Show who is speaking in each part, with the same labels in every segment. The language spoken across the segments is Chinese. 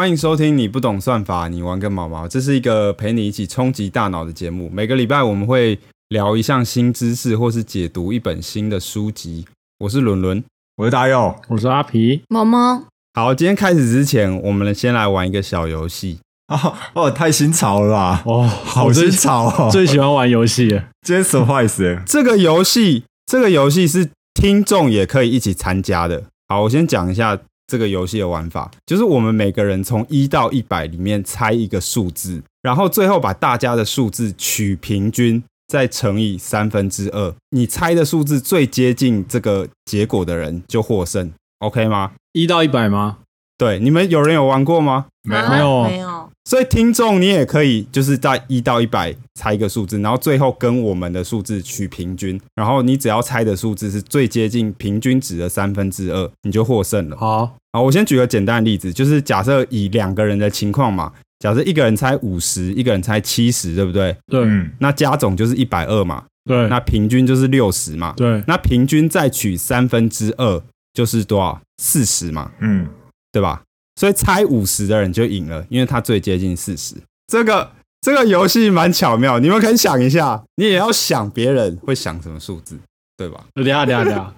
Speaker 1: 欢迎收听《你不懂算法，你玩个毛毛》。这是一个陪你一起冲击大脑的节目。每个礼拜我们会聊一项新知识，或是解读一本新的书籍。我是伦伦，
Speaker 2: 我是大佑，
Speaker 3: 我是阿皮。
Speaker 4: 毛毛，
Speaker 1: 好，今天开始之前，我们先来玩一个小游戏。
Speaker 2: 哦哦，太新潮了吧！
Speaker 3: 哦，
Speaker 2: 好新潮哦！
Speaker 3: 最喜欢玩游戏了。
Speaker 2: 今天 surprise 欸
Speaker 1: 这个游戏，这个游戏是听众也可以一起参加的。好，我先讲一下这个游戏的玩法，就是我们每个人从一到一百里面猜一个数字，然后最后把大家的数字取平均，再乘以三分之二。你猜的数字最接近这个结果的人就获胜，OK 吗？
Speaker 3: 一到一百吗？
Speaker 1: 对，你们有人有玩过吗？
Speaker 2: 没
Speaker 3: 有
Speaker 4: 没有，
Speaker 1: 所以听众你也可以就是在一到一百猜一个数字，然后最后跟我们的数字取平均，然后你只要猜的数字是最接近平均值的三分之二，你就获胜了。
Speaker 3: 好，
Speaker 1: 好，我先举个简单的例子，就是假设以两个人的情况嘛，假设一个人猜五十，一个人猜七十，对不对？
Speaker 3: 对、
Speaker 2: 嗯，
Speaker 1: 那加总就是一百二嘛，
Speaker 3: 对，
Speaker 1: 那平均就是六十嘛，
Speaker 3: 对，
Speaker 1: 那平均再取三分之二就是多少？四十嘛，
Speaker 2: 嗯，
Speaker 1: 对吧？所以猜五十的人就赢了，因为他最接近四十。这个这个游戏蛮巧妙，你们可以想一下，你也要想别人会想什么数字，对吧？
Speaker 3: 等一下，等下，等下，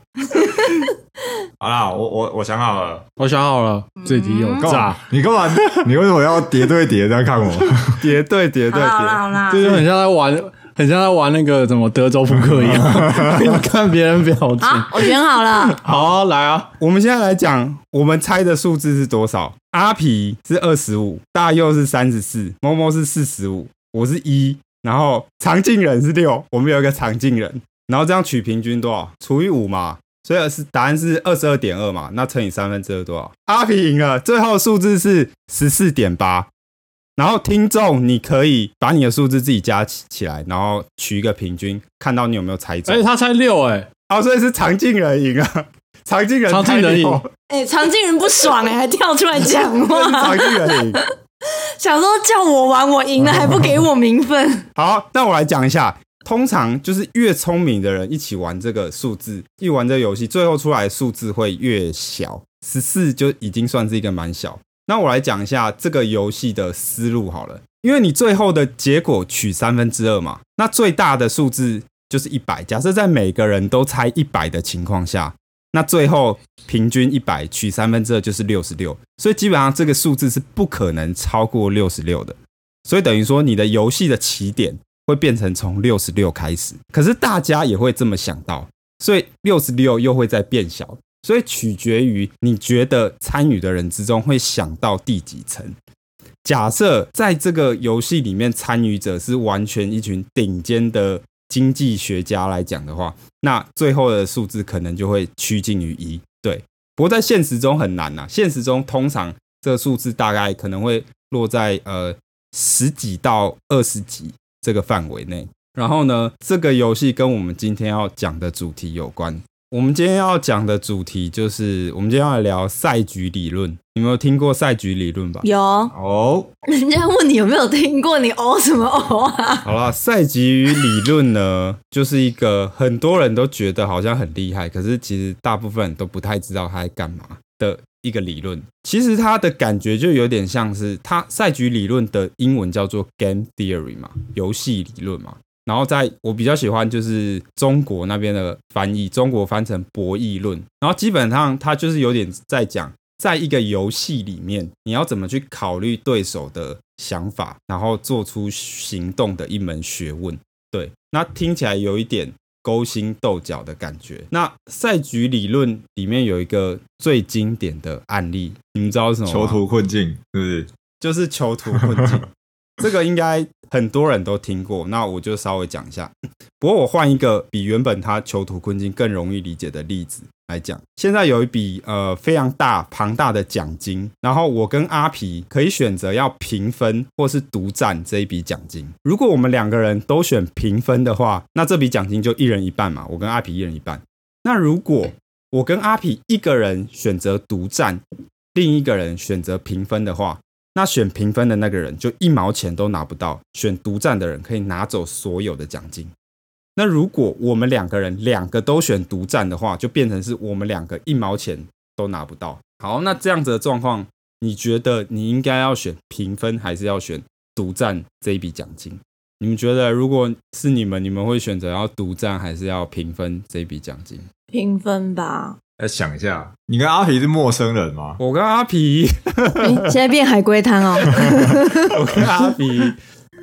Speaker 2: 好啦，我我我想好了，
Speaker 3: 我想好了，这题有
Speaker 2: 干嘛
Speaker 3: 炸，？
Speaker 2: 你干嘛？你为什么要叠对叠这样看我？
Speaker 1: 叠对叠对叠，
Speaker 4: 好啦，
Speaker 3: 这就很像在玩，很像在玩那个什么德州扑克一样，要 看别人表情。
Speaker 4: 好，我选好了，
Speaker 3: 好啊，来啊，
Speaker 1: 我们现在来讲，我们猜的数字是多少？阿皮是二十五，大佑是三十四，某某是四十五，我是一，然后常进人是六，我们有一个常进人，然后这样取平均多少？除以五嘛，所以是答案是二十二点二嘛，那乘以三分之二多少？阿皮赢了，最后数字是十四点八。然后听众，你可以把你的数字自己加起起来，然后取一个平均，看到你有没有猜中。
Speaker 3: 哎、他猜六，哎，
Speaker 1: 哦，所以是常进人赢啊，常进人
Speaker 3: 常进人赢。
Speaker 4: 哎，常进人不爽哎，还跳出来讲话。
Speaker 1: 常，进人赢。
Speaker 4: 想说叫我玩，我赢了还不给我名分，
Speaker 1: 好，那我来讲一下，通常就是越聪明的人一起玩这个数字，一玩这个游戏，最后出来的数字会越小，十四就已经算是一个蛮小。那我来讲一下这个游戏的思路好了，因为你最后的结果取三分之二嘛，那最大的数字就是一百。假设在每个人都猜一百的情况下，那最后平均一百取三分之二就是六十六，所以基本上这个数字是不可能超过六十六的。所以等于说你的游戏的起点会变成从六十六开始，可是大家也会这么想到，所以六十六又会再变小，所以取决于你觉得参与的人之中会想到第几层。假设在这个游戏里面参与者是完全一群顶尖的经济学家来讲的话，那最后的数字可能就会趋近于一。对，不过在现实中很难呐、现实中通常这数字大概可能会落在呃十几到二十几这个范围内。然后呢，这个游戏跟我们今天要讲的主题有关。我们今天要讲的主题就是，我们今天要来聊赛局理论。你没有听过赛局理论吧？
Speaker 4: 有，
Speaker 2: 哦，
Speaker 4: 人家问你有没有听过，你哦什么哦啊？
Speaker 1: 好啦，赛局理论呢，就是一个很多人都觉得好像很厉害，可是其实大部分人都不太知道它在干嘛的一个理论。其实它的感觉就有点像是它赛局理论的英文叫做 game theory 嘛，游戏理论嘛。然后在我比较喜欢就是中国那边的翻译，中国翻成博弈论。然后基本上它就是有点在讲，在一个游戏里面，你要怎么去考虑对手的想法，然后做出行动的一门学问。对，那听起来有一点勾心斗角的感觉。那赛局理论里面有一个最经典的案例，你们知道是什么吗？
Speaker 2: 囚徒困境是不是？
Speaker 1: 就是囚徒困境，这个应该很多人都听过，那我就稍微讲一下。不过我换一个比原本他囚徒困境更容易理解的例子来讲。现在有一笔呃非常大庞大的奖金，然后我跟阿皮可以选择要平分或是独占这一笔奖金。如果我们两个人都选平分的话，那这笔奖金就一人一半嘛，我跟阿皮一人一半。那如果我跟阿皮一个人选择独占，另一个人选择平分的话，那选平分的那个人就一毛钱都拿不到，选独占的人可以拿走所有的奖金。那如果我们两个人两个都选独占的话，就变成是我们两个一毛钱都拿不到。好，那这样子的状况，你觉得你应该要选平分还是要选独占这一笔奖金？你们觉得如果是你们，你们会选择要独占还是要平分这一笔奖金？
Speaker 4: 平分吧。
Speaker 2: 要想一下，你跟阿皮是陌生人吗？
Speaker 1: 我跟阿皮，
Speaker 4: 哎，现在变海龟汤哦。
Speaker 1: 我跟阿皮，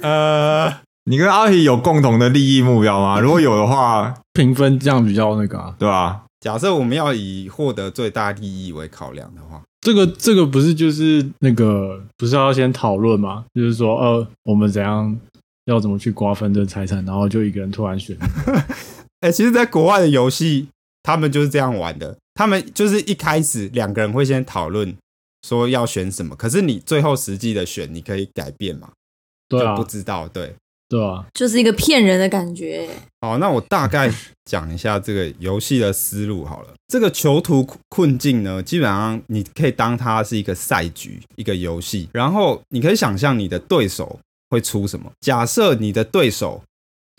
Speaker 1: 呃，
Speaker 2: 你跟阿皮有共同的利益目标吗？如果有的话，
Speaker 3: 评分这样比较那个啊。
Speaker 2: 对吧？
Speaker 1: 假设我们要以获得最大利益为考量的话，
Speaker 3: 这个这个不是就是那个不是要先讨论吗？就是说，呃，我们怎样要怎么去瓜分这财产，然后就一个人突然选，
Speaker 1: 哎、其实，在国外的游戏，他们就是这样玩的。他们就是一开始两个人会先讨论说要选什么，可是你最后实际的选，你可以改变嘛？
Speaker 3: 对啊
Speaker 1: 不，知道，对。
Speaker 3: 对啊，
Speaker 4: 就是一个骗人的感觉。
Speaker 1: 好，那我大概讲一下这个游戏的思路好了。这个囚徒困境呢，基本上你可以当它是一个赛局，一个游戏，然后你可以想象你的对手会出什么。假设你的对手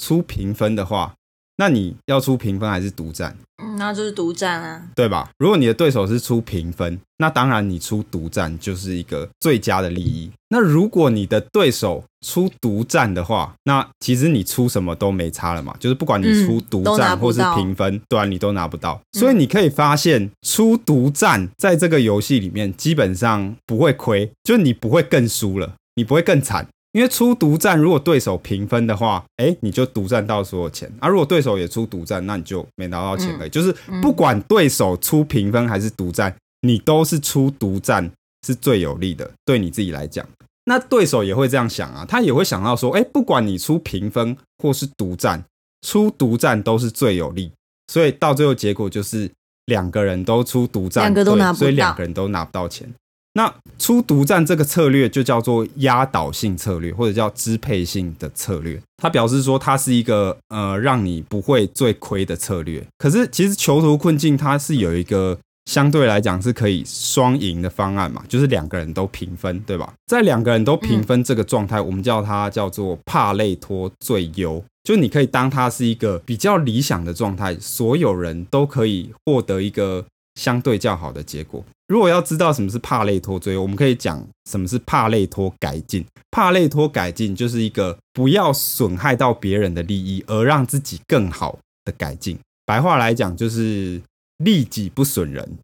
Speaker 1: 出评分的话，那你要出评分还是独占？
Speaker 4: 嗯，那就是独占啊。
Speaker 1: 对吧？如果你的对手是出平分，那当然你出独占就是一个最佳的利益。那如果你的对手出独占的话，那其实你出什么都没差了嘛，就是不管你出独占或是
Speaker 4: 不到
Speaker 1: 平分，对啊，你都拿不到。
Speaker 4: 嗯
Speaker 1: 所以你可以发现，出独占在这个游戏里面基本上不会亏，就是你不会更输了，你不会更惨。因为出独占，如果对手平分的话，哎，你就独占到所有钱啊。如果对手也出独占，那你就没拿到钱而已。就是不管对手出平分还是独占，你都是出独占是最有利的，对你自己来讲。那对手也会这样想啊，他也会想到说，哎，不管你出平分或是独占，出独占都是最有利。所以到最后结果就是两个人都出独占，
Speaker 4: 两个都拿不到
Speaker 1: 所以两个人都拿不到钱。那出独占这个策略就叫做压倒性策略，或者叫支配性的策略。它表示说它是一个呃让你不会最亏的策略。可是其实囚徒困境它是有一个相对来讲是可以双赢的方案嘛，就是两个人都平分，对吧？在两个人都平分这个状态，我们叫它叫做帕累托最优。就你可以当它是一个比较理想的状态，所有人都可以获得一个相对较好的结果。如果要知道什么是帕累托最优，我们可以讲什么是帕累托改进。帕累托改进就是一个不要损害到别人的利益，而让自己更好的改进。白话来讲就是利己不损人，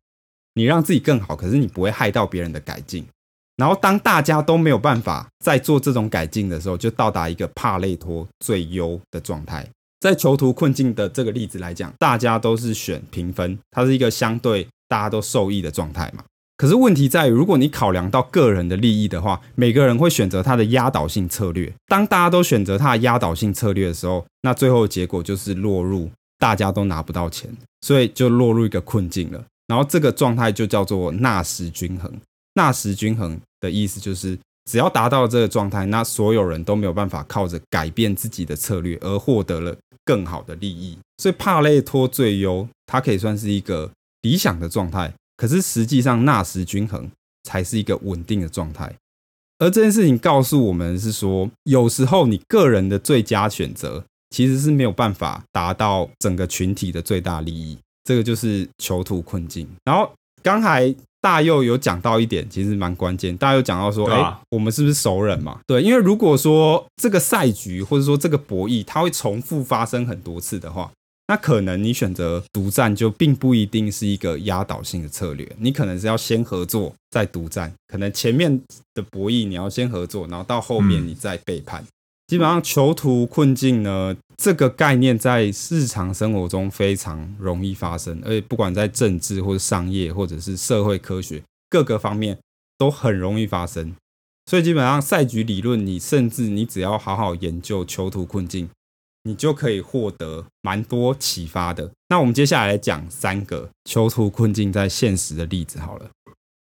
Speaker 1: 你让自己更好，可是你不会害到别人的改进。然后当大家都没有办法再做这种改进的时候，就到达一个帕累托最优的状态。在囚徒困境的这个例子来讲，大家都是选平分，它是一个相对大家都受益的状态嘛。可是问题在于，如果你考量到个人的利益的话，每个人会选择他的压倒性策略。当大家都选择他的压倒性策略的时候，那最后的结果就是落入大家都拿不到钱，所以就落入一个困境了。然后这个状态就叫做纳什均衡。纳什均衡的意思就是，只要达到这个状态，那所有人都没有办法靠着改变自己的策略而获得了更好的利益。所以帕累托最优，它可以算是一个理想的状态。可是实际上，纳什均衡才是一个稳定的状态。而这件事情告诉我们是说，有时候你个人的最佳选择其实是没有办法达到整个群体的最大利益。这个就是囚徒困境。然后刚才大佑有讲到一点，其实蛮关键。大佑讲到说，哎、我们是不是熟人嘛？对，因为如果说这个赛局或者说这个博弈，它会重复发生很多次的话，那可能你选择独占就并不一定是一个压倒性的策略，你可能是要先合作再独占，可能前面的博弈你要先合作，然后到后面
Speaker 2: 嗯
Speaker 1: 你再背叛。基本上囚徒困境呢，这个概念在日常生活中非常容易发生，而且不管在政治或者商业或者是社会科学各个方面都很容易发生。所以基本上赛局理论，你甚至你只要好好研究囚徒困境，你就可以获得蛮多启发的。那我们接下来讲三个囚徒困境在现实的例子好了。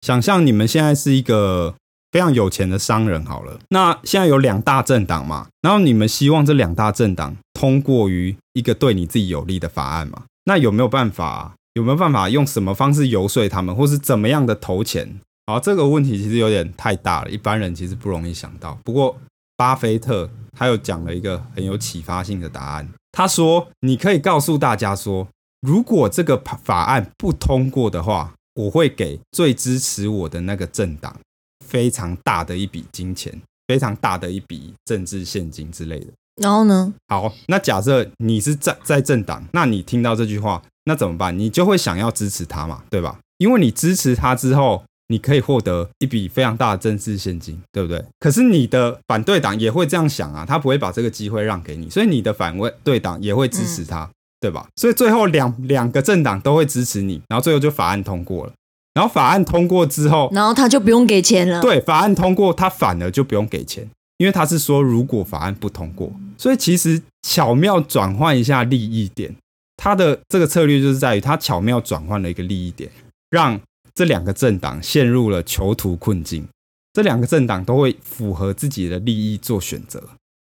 Speaker 1: 想象你们现在是一个非常有钱的商人好了，那现在有两大政党嘛，然后你们希望这两大政党通过于一个对你自己有利的法案嘛？那有没有办法？有没有办法用什么方式游说他们，或是怎么样的投钱？好，这个问题其实有点太大了，一般人其实不容易想到。不过，巴菲特他又讲了一个很有启发性的答案。他说：“你可以告诉大家说，如果这个法案不通过的话，我会给最支持我的那个政党非常大的一笔金钱，非常大的一笔政治现金之类的。
Speaker 4: 然后呢？
Speaker 1: 好，那假设你是在在政党，那你听到这句话，那怎么办？你就会想要支持他嘛，对吧？因为你支持他之后，你可以获得一笔非常大的政治现金，对不对？可是你的反对党也会这样想啊，他不会把这个机会让给你，所以你的反对党也会支持他，对吧？所以最后两两个政党都会支持你，然后最后就法案通过了。然后法案通过之后，
Speaker 4: 然后他就不用给钱了。
Speaker 1: 对，法案通过，他反而就不用给钱。因为他是说，如果法案不通过，所以其实巧妙转换一下利益点，他的这个策略就是在于他巧妙转换了一个利益点，让这两个政党陷入了囚徒困境。这两个政党都会符合自己的利益做选择，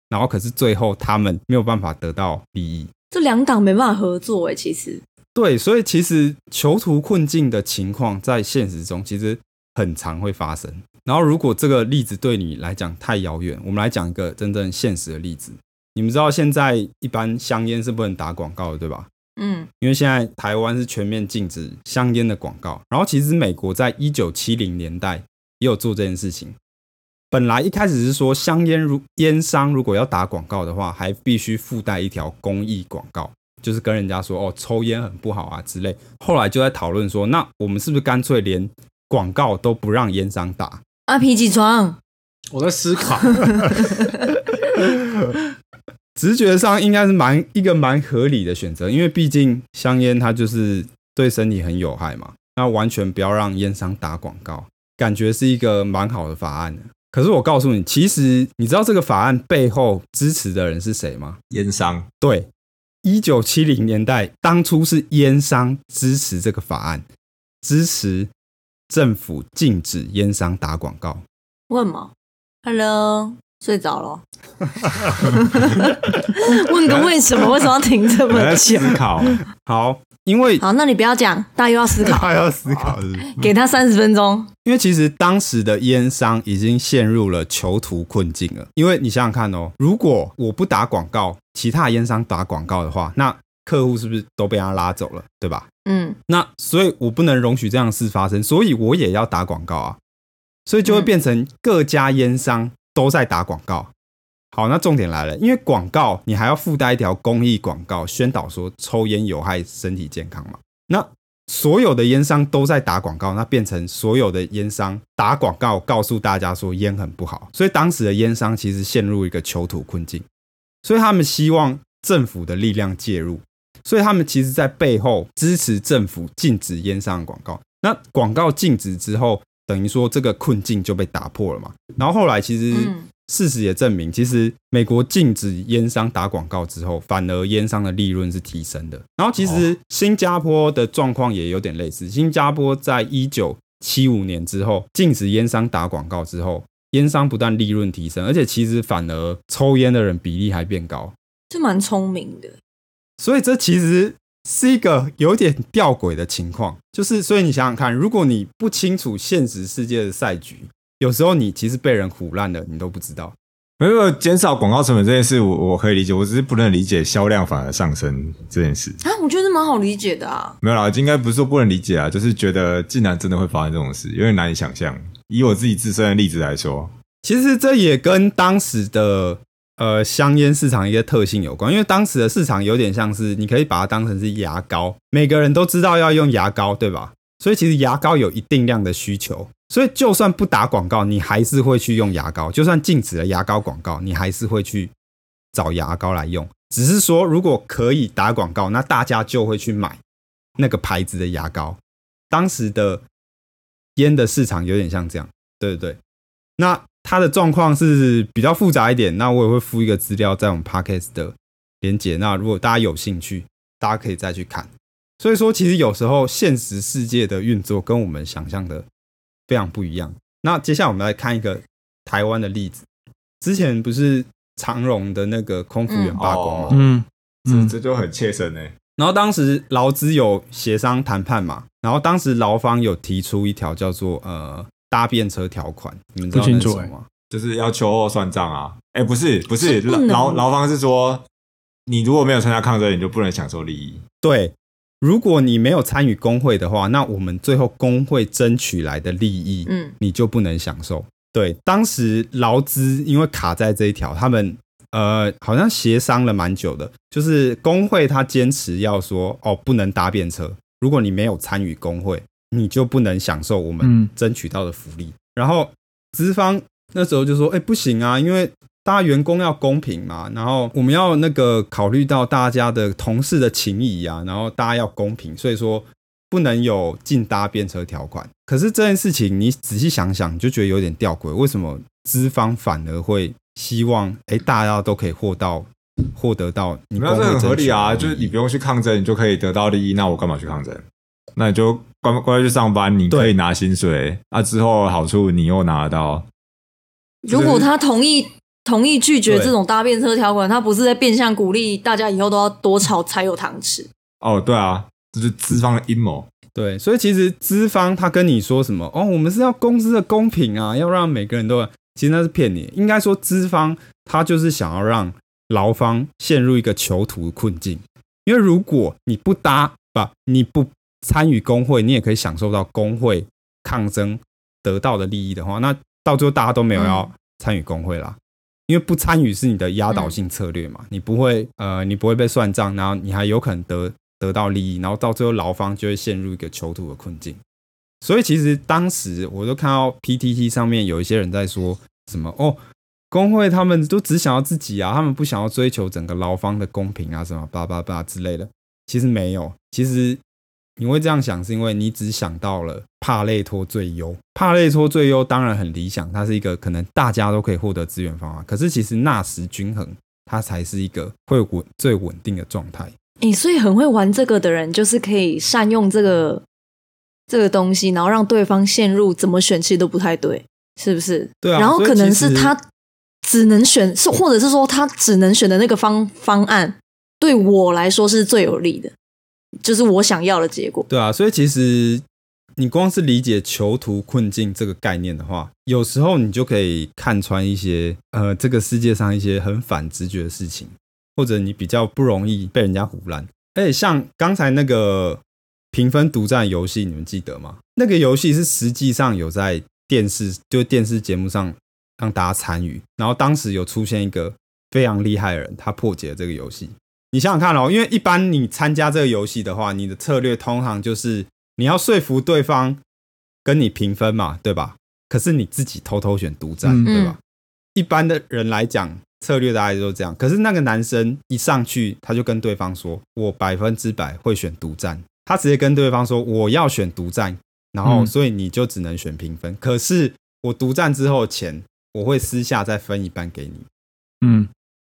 Speaker 1: 然后可是最后他们没有办法得到利益。
Speaker 4: 这两党没办法合作哎，其实
Speaker 1: 对，所以其实囚徒困境的情况在现实中其实很常会发生。然后，如果这个例子对你来讲太遥远，我们来讲一个真正现实的例子。你们知道现在一般香烟是不能打广告的，对吧？
Speaker 4: 嗯，
Speaker 1: 因为现在台湾是全面禁止香烟的广告。然后，其实美国在一九七零年代也有做这件事情。本来一开始是说香烟如烟商如果要打广告的话，还必须附带一条公益广告，就是跟人家说哦，抽烟很不好啊之类。后来就在讨论说，那我们是不是干脆连广告都不让烟商打？
Speaker 4: 阿皮起床，
Speaker 3: 我在思考，
Speaker 1: 直觉上应该是蛮一个蛮合理的选择，因为毕竟香烟它就是对身体很有害嘛，那完全不要让烟商打广告，感觉是一个蛮好的法案。可是我告诉你，其实你知道这个法案背后支持的人是谁吗？
Speaker 2: 烟商。
Speaker 1: 对，一九七零年代当初是烟商支持这个法案，支持。政府禁止烟商打广告。
Speaker 4: 问吗？Hello，睡着了。问个为什么？为什么要停这么久？
Speaker 2: 思考。
Speaker 1: 好，因为
Speaker 4: 好，那你不要讲，大家又要思考。
Speaker 1: 他要思考，
Speaker 4: 给他三十分钟。
Speaker 1: 因为其实当时的烟商已经陷入了囚徒困境了。因为你想想看哦，如果我不打广告，其他烟商打广告的话，那客户是不是都被他拉走了？对吧？
Speaker 4: 嗯，
Speaker 1: 那所以，我不能容许这样的事发生，所以我也要打广告啊，所以就会变成各家烟商都在打广告。好，那重点来了，因为广告你还要附带一条公益广告，宣导说抽烟有害身体健康嘛。那所有的烟商都在打广告，那变成所有的烟商打广告，告诉大家说烟很不好，所以当时的烟商其实陷入一个囚徒困境，所以他们希望政府的力量介入。所以他们其实，在背后支持政府禁止烟商的广告。那广告禁止之后，等于说这个困境就被打破了嘛。然后后来，其实事实也证明，其实美国禁止烟商打广告之后，反而烟商的利润是提升的。然后，其实新加坡的状况也有点类似。新加坡在一九七五年之后禁止烟商打广告之后，烟商不但利润提升，而且其实反而抽烟的人比例还变高。
Speaker 4: 这蛮聪明的。
Speaker 1: 所以这其实是一个有点吊诡的情况，就是所以你想想看，如果你不清楚现实世界的赛局，有时候你其实被人唬烂了，你都不知道。
Speaker 2: 没有减少广告成本这件事，我我可以理解，我只是不能理解销量反而上升这件事。
Speaker 4: 啊，我觉得蛮好理解的啊。
Speaker 2: 没有啦，应该不是说不能理解啊，就是觉得竟然真的会发生这种事，有点难以想象。以我自己自身的例子来说，
Speaker 1: 其实这也跟当时的。呃，香烟市场一个特性有关，因为当时的市场有点像是，你可以把它当成是牙膏，每个人都知道要用牙膏，对吧？所以其实牙膏有一定量的需求，所以就算不打广告，你还是会去用牙膏；就算禁止了牙膏广告，你还是会去找牙膏来用。只是说，如果可以打广告，那大家就会去买那个牌子的牙膏。当时的烟的市场有点像这样，对对对。那它的状况是比较复杂一点，那我也会附一个资料在我们 podcast 的连接。那如果大家有兴趣，大家可以再去看。所以说，其实有时候现实世界的运作跟我们想象的非常不一样。那接下来我们来看一个台湾的例子。之前不是长荣的那个空服员罢工吗？
Speaker 3: 嗯
Speaker 2: 嗯，这就很切身呢。
Speaker 1: 然后当时劳资有协商谈判嘛，然后当时劳方有提出一条叫做呃。搭便车条款，你们知道是什么吗？
Speaker 2: 就是要秋后算账啊！哎，不是，不是，劳劳方是说，你如果没有参加抗争，你就不能享受利益。
Speaker 1: 对，如果你没有参与工会的话，那我们最后工会争取来的利益，嗯，你就不能享受。对，当时劳资因为卡在这一条，他们呃好像协商了蛮久的，就是工会他坚持要说哦不能搭便车，如果你没有参与工会，你就不能享受我们
Speaker 3: 嗯
Speaker 1: 争取到的福利。然后资方那时候就说，哎、不行啊，因为大家员工要公平嘛，然后我们要那个考虑到大家的同事的情谊啊，然后大家要公平，所以说不能有禁搭便车条款。可是这件事情你仔细想想，你就觉得有点吊诡，为什么资方反而会希望哎大家都可以获到获得到你
Speaker 2: 那这很合理啊，就是你不用去抗争，你就可以得到利益，那我干嘛去抗争？那你就乖乖乖去上班，你可以拿薪水，啊之后好处你又拿得到，
Speaker 4: 如果他同意同意拒绝
Speaker 1: 对
Speaker 4: 这种搭便车条款，他不是在变相鼓励大家以后都要多吵才有糖吃？
Speaker 2: 哦，对啊，这是资方的阴谋。
Speaker 1: 对，所以其实资方他跟你说什么哦，我们是要公司的公平啊，要让每个人都，其实那是骗你。应该说资方他就是想要让劳方陷入一个囚徒困境，因为如果你不搭不，你不参与工会，你也可以享受到工会抗争得到的利益的话，那到最后大家都没有要参与工会啦。因为不参与是你的压倒性策略嘛，你不会呃，你不会被算账，然后你还有可能得得到利益，然后到最后劳方就会陷入一个囚徒的困境。所以其实当时我都看到 PTT 上面有一些人在说什么哦，工会他们都只想要自己啊，他们不想要追求整个劳方的公平啊，什么叭叭叭之类的。其实没有，其实你会这样想，是因为你只想到了帕累托最优。帕累托最优当然很理想，它是一个可能大家都可以获得资源方法。可是其实纳什均衡，它才是一个会稳最稳定的状态。
Speaker 4: 诶、所以很会玩这个的人，就是可以善用这个这个东西，然后让对方陷入怎么选其实都不太对，是不是？
Speaker 1: 对啊
Speaker 4: 然后可能是他只能选，是或者是说他只能选的那个方方案，对我来说是最有利的，就是我想要的结果。
Speaker 1: 对啊，所以其实你光是理解囚徒困境这个概念的话，有时候你就可以看穿一些呃这个世界上一些很反直觉的事情，或者你比较不容易被人家胡乱。而且像刚才那个评分独占游戏，你们记得吗？那个游戏是实际上有在电视就电视节目上让大家参与，然后当时有出现一个非常厉害的人，他破解了这个游戏。你想想看哦，因为一般你参加这个游戏的话，你的策略通常就是你要说服对方跟你平分嘛，对吧？可是你自己偷偷选独占，
Speaker 3: 嗯
Speaker 1: 对吧？一般的人来讲，策略大概都这样。可是那个男生一上去，他就跟对方说：“我百分之百会选独占。”他直接跟对方说：“我要选独占。”然后，
Speaker 3: 嗯
Speaker 1: 所以你就只能选平分。可是我独占之后钱，我会私下再分一半给你。
Speaker 3: 嗯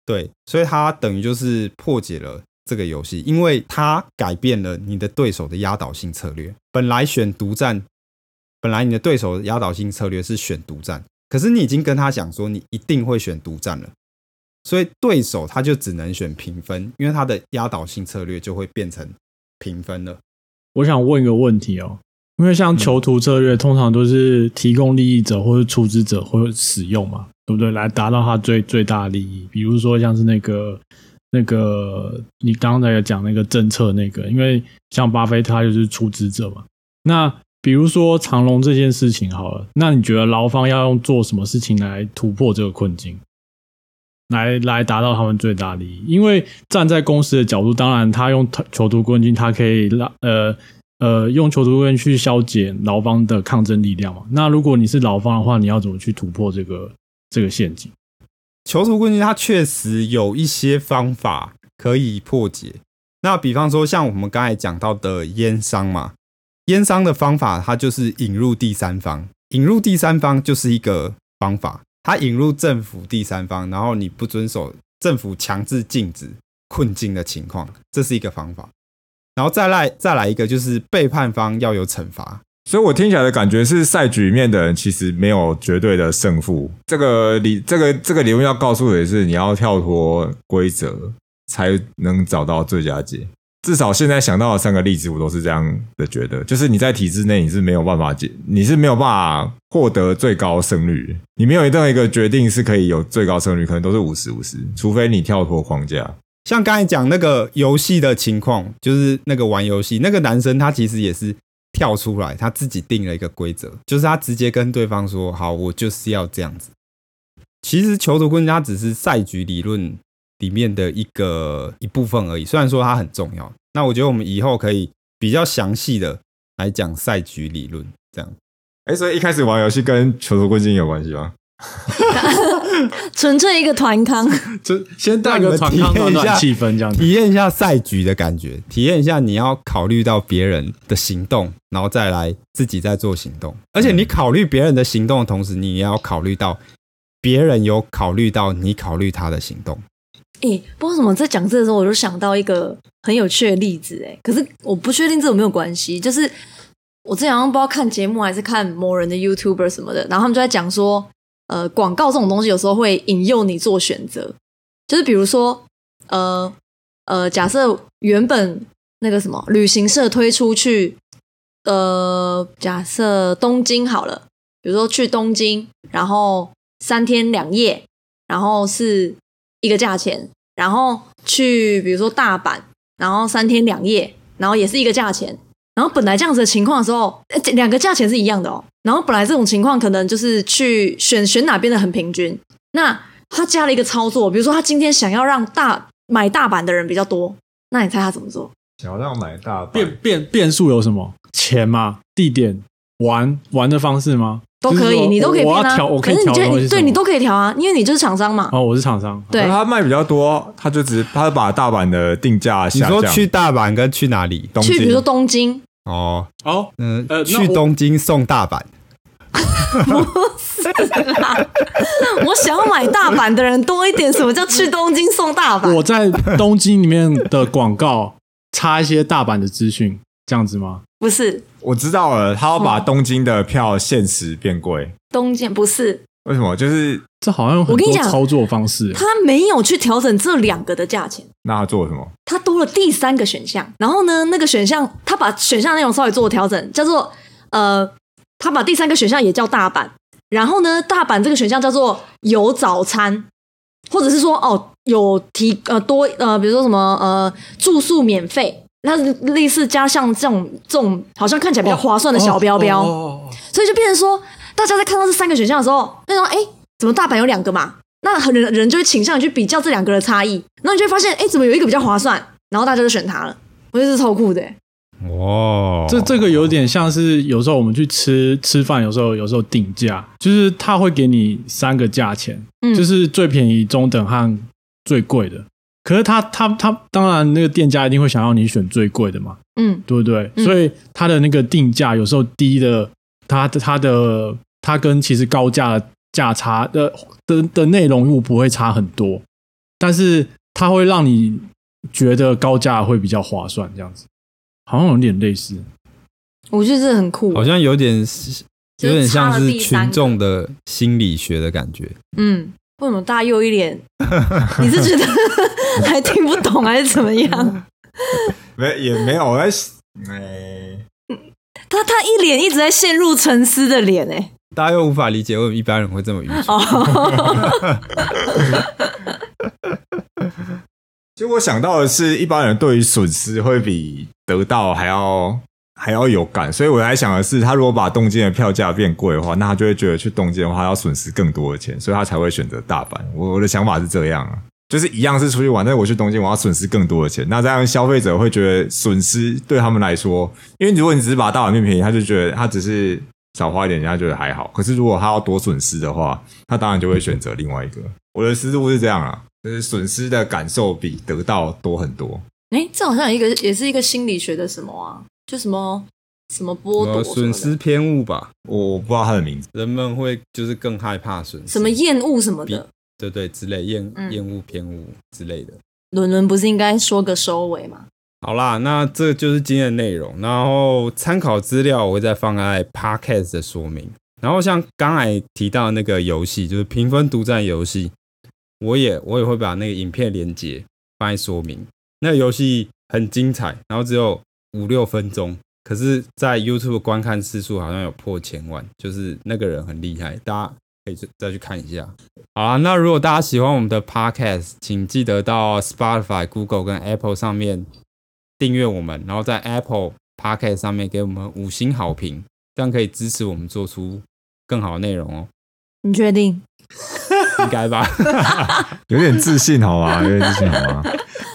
Speaker 1: 对，所以他等于就是破解了这个游戏，因为他改变了你的对手的压倒性策略。本来选独占，本来你的对手的压倒性策略是选独占，可是你已经跟他讲说你一定会选独占了，所以对手他就只能选平分，因为他的压倒性策略就会变成平分了。
Speaker 3: 我想问一个问题哦，因为像囚徒策略，通常都是提供利益者或者出资者会使用嘛，对不对？来达到他最最大利益。比如说像是那个那个你刚才有讲那个政策那个，因为像巴菲特他就是出资者嘛。那比如说长隆这件事情好了，那你觉得劳方要用做什么事情来突破这个困境？来来达到他们最大利益，因为站在公司的角度，当然他用囚徒困境，他可以让呃呃用囚徒困境去消解劳方的抗争力量嘛。那如果你是劳方的话，你要怎么去突破这个这个陷阱？
Speaker 1: 囚徒困境它确实有一些方法可以破解。那比方说，像我们刚才讲到的烟商嘛，烟商的方法，它就是引入第三方，引入第三方就是一个方法。它引入政府第三方，然后你不遵守政府强制禁止困境的情况，这是一个方法。然后再来再来一个，就是背叛方要有惩罚。
Speaker 2: 所以我听起来的感觉是，赛局里面的人其实没有绝对的胜负。这个理，这个这个理论要告诉的是，你要跳脱规则，才能找到最佳解。至少现在想到的三个例子，我都是这样的觉得，就是你在体制内你是没有办法解，你是没有办法获得最高胜率，你没有任何一个决定是可以有最高胜率，可能都是五十五十，除非你跳脱框架。
Speaker 1: 像刚才讲那个游戏的情况，就是那个玩游戏那个男生，他其实也是跳出来，他自己定了一个规则，就是他直接跟对方说：“好，我就是要这样子。”其实囚徒困境它只是赛局理论里面的一个一部分而已，虽然说它很重要。那我觉得我们以后可以比较详细的来讲赛局理论，这样。
Speaker 2: 哎，所以一开始玩游戏跟囚徒困境有关系吗？
Speaker 4: 纯粹一个团康，
Speaker 3: 就先带个团康暖暖气氛，这样子。
Speaker 1: 体验一下赛局的感觉，体验一下你要考虑到别人的行动，然后再来自己再做行动。而且你考虑别人的行动的同时，你也要考虑到别人有考虑到你考虑他的行动。
Speaker 4: 诶、不知道为什么在讲这个时候，我就想到一个很有趣的例子，哎，可是我不确定这有没有关系。就是我之前好像不知道看节目还是看某人的 YouTuber 什么的，然后他们就在讲说，呃，广告这种东西有时候会引诱你做选择，就是比如说，呃呃，假设原本那个什么旅行社推出去，呃，假设东京好了，比如说去东京，然后三天两夜，然后是一个价钱，然后去比如说大阪，然后三天两夜，然后也是一个价钱。然后本来这样子的情况的时候，呃这两个价钱是一样的哦。然后本来这种情况可能就是去选选哪边的很平均，那他加了一个操作，比如说他今天想要让大买大阪的人比较多，那你猜他怎么做？
Speaker 2: 想要让买大
Speaker 3: 变变变数有什么？钱吗？地点？玩玩的方式吗？
Speaker 4: 都可以，你都可以变啊。
Speaker 3: 我要调，我可以
Speaker 4: 是你就
Speaker 3: 调的东
Speaker 4: 对你都可以调啊，因为你就是厂商嘛。
Speaker 3: 哦，我是厂商。
Speaker 4: 对
Speaker 2: 他卖比较多，他就只他把大阪的定价
Speaker 1: 你
Speaker 2: 下降。
Speaker 1: 说去大阪跟去哪里？
Speaker 2: 东，
Speaker 4: 去比如说东京，
Speaker 1: 哦，
Speaker 3: 哦，
Speaker 1: 嗯、去
Speaker 3: 我
Speaker 1: 东京送大阪。
Speaker 4: 不是 我想要买大阪的人多一点。什么叫去东京送大阪？
Speaker 3: 我在东京里面的广告插一些大阪的资讯，这样子吗？
Speaker 4: 不是
Speaker 2: 我知道了，他要把东京的票限时变贵。
Speaker 4: 东京，不是
Speaker 2: 为什么？就是
Speaker 3: 这好像有很
Speaker 4: 我跟你讲
Speaker 3: 多操作方式。
Speaker 4: 他没有去调整这两个的价钱。
Speaker 2: 那他做了什么？
Speaker 4: 他多了第三个选项，然后呢，那个选项他把选项内容稍微做了调整，叫做呃，他把第三个选项也叫大阪，然后呢，大阪这个选项叫做有早餐，或者是说哦有提呃多呃，比如说什么呃住宿免费，那类似加上这种这种好像看起来比较划算的小标标，
Speaker 3: 哦哦哦哦
Speaker 4: 所以就变成说，大家在看到这三个选项的时候，那种哎，诶怎么大阪有两个嘛？那很人人就会倾向于去比较这两个的差异，然后你就会发现，哎，怎么有一个比较划算？然后大家就选它了。我觉得是超酷的、诶
Speaker 1: 哦，
Speaker 3: 这这个有点像是有时候我们去吃吃饭，有时候有时候定价，就是他会给你三个价钱，
Speaker 4: 嗯
Speaker 3: 就是最便宜、中等和最贵的。可是他他他当然那个店家一定会想要你选最贵的嘛，
Speaker 4: 嗯
Speaker 3: 对不对？
Speaker 4: 嗯
Speaker 3: 所以他的那个定价有时候低的，他的他的他跟其实高价的价差的的的内容物不会差很多，但是它会让你觉得高价会比较划算，这样子好像有点类似。
Speaker 4: 我觉得这很酷。
Speaker 1: 好像有点有点像是群众的心理学的感觉。
Speaker 4: 嗯，为什么大家又一脸？你是觉得还听不懂还是怎么样？
Speaker 2: 没也没有，我在哎，
Speaker 4: 他他一脸一直在陷入沉思的脸、哎，
Speaker 1: 大家又无法理解为什么一般人会这么愚蠢。
Speaker 4: 哦，
Speaker 2: 其实我想到的是，一般人对于损失会比得到还要还要有感，所以我在想的是，他如果把东京的票价变贵的话，那他就会觉得去东京的话要损失更多的钱，所以他才会选择大阪。我我的想法是这样啊，就是一样是出去玩，但是我去东京我要损失更多的钱，那这样消费者会觉得损失对他们来说，因为如果你只是把大阪变便宜，他就觉得他只是少花一点人家觉得还好。可是如果他要多损失的话，他当然就会选择另外一个。我的思路是这样啊，就是损失的感受比得到多很多。
Speaker 4: 哎，这好像有一个也是一个心理学的什么啊？就什么什么剥夺
Speaker 1: 损失偏误吧，
Speaker 2: 我我不知道他的名字，
Speaker 1: 人们会就是更害怕损失，
Speaker 4: 什么厌恶什么的。
Speaker 1: 对对之类厌
Speaker 4: 嗯
Speaker 1: 厌恶偏误之类的。
Speaker 4: 伦伦不是应该说个收尾吗？
Speaker 1: 好啦，那这就是今天的内容。然后参考资料我会再放在 podcast 的说明。然后像刚才提到那个游戏，就是评分独占游戏，我也我也会把那个影片连接放在说明。那个游戏很精彩，然后只有五六分钟，可是，在 YouTube 观看次数好像有破千万，就是那个人很厉害，大家可以再去看一下。好啦，那如果大家喜欢我们的 Podcast，请记得到 Spotify、Google 跟 Apple 上面订阅我们，然后在 Apple Podcast 上面给我们五星好评，这样可以支持我们做出更好的内容哦。
Speaker 4: 你确定？
Speaker 1: 应该吧？
Speaker 2: 有点自信好吧？有点自信好吗？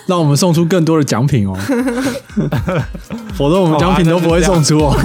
Speaker 3: 让我们送出更多的奖品哦，否则我们奖品都不会送出哦。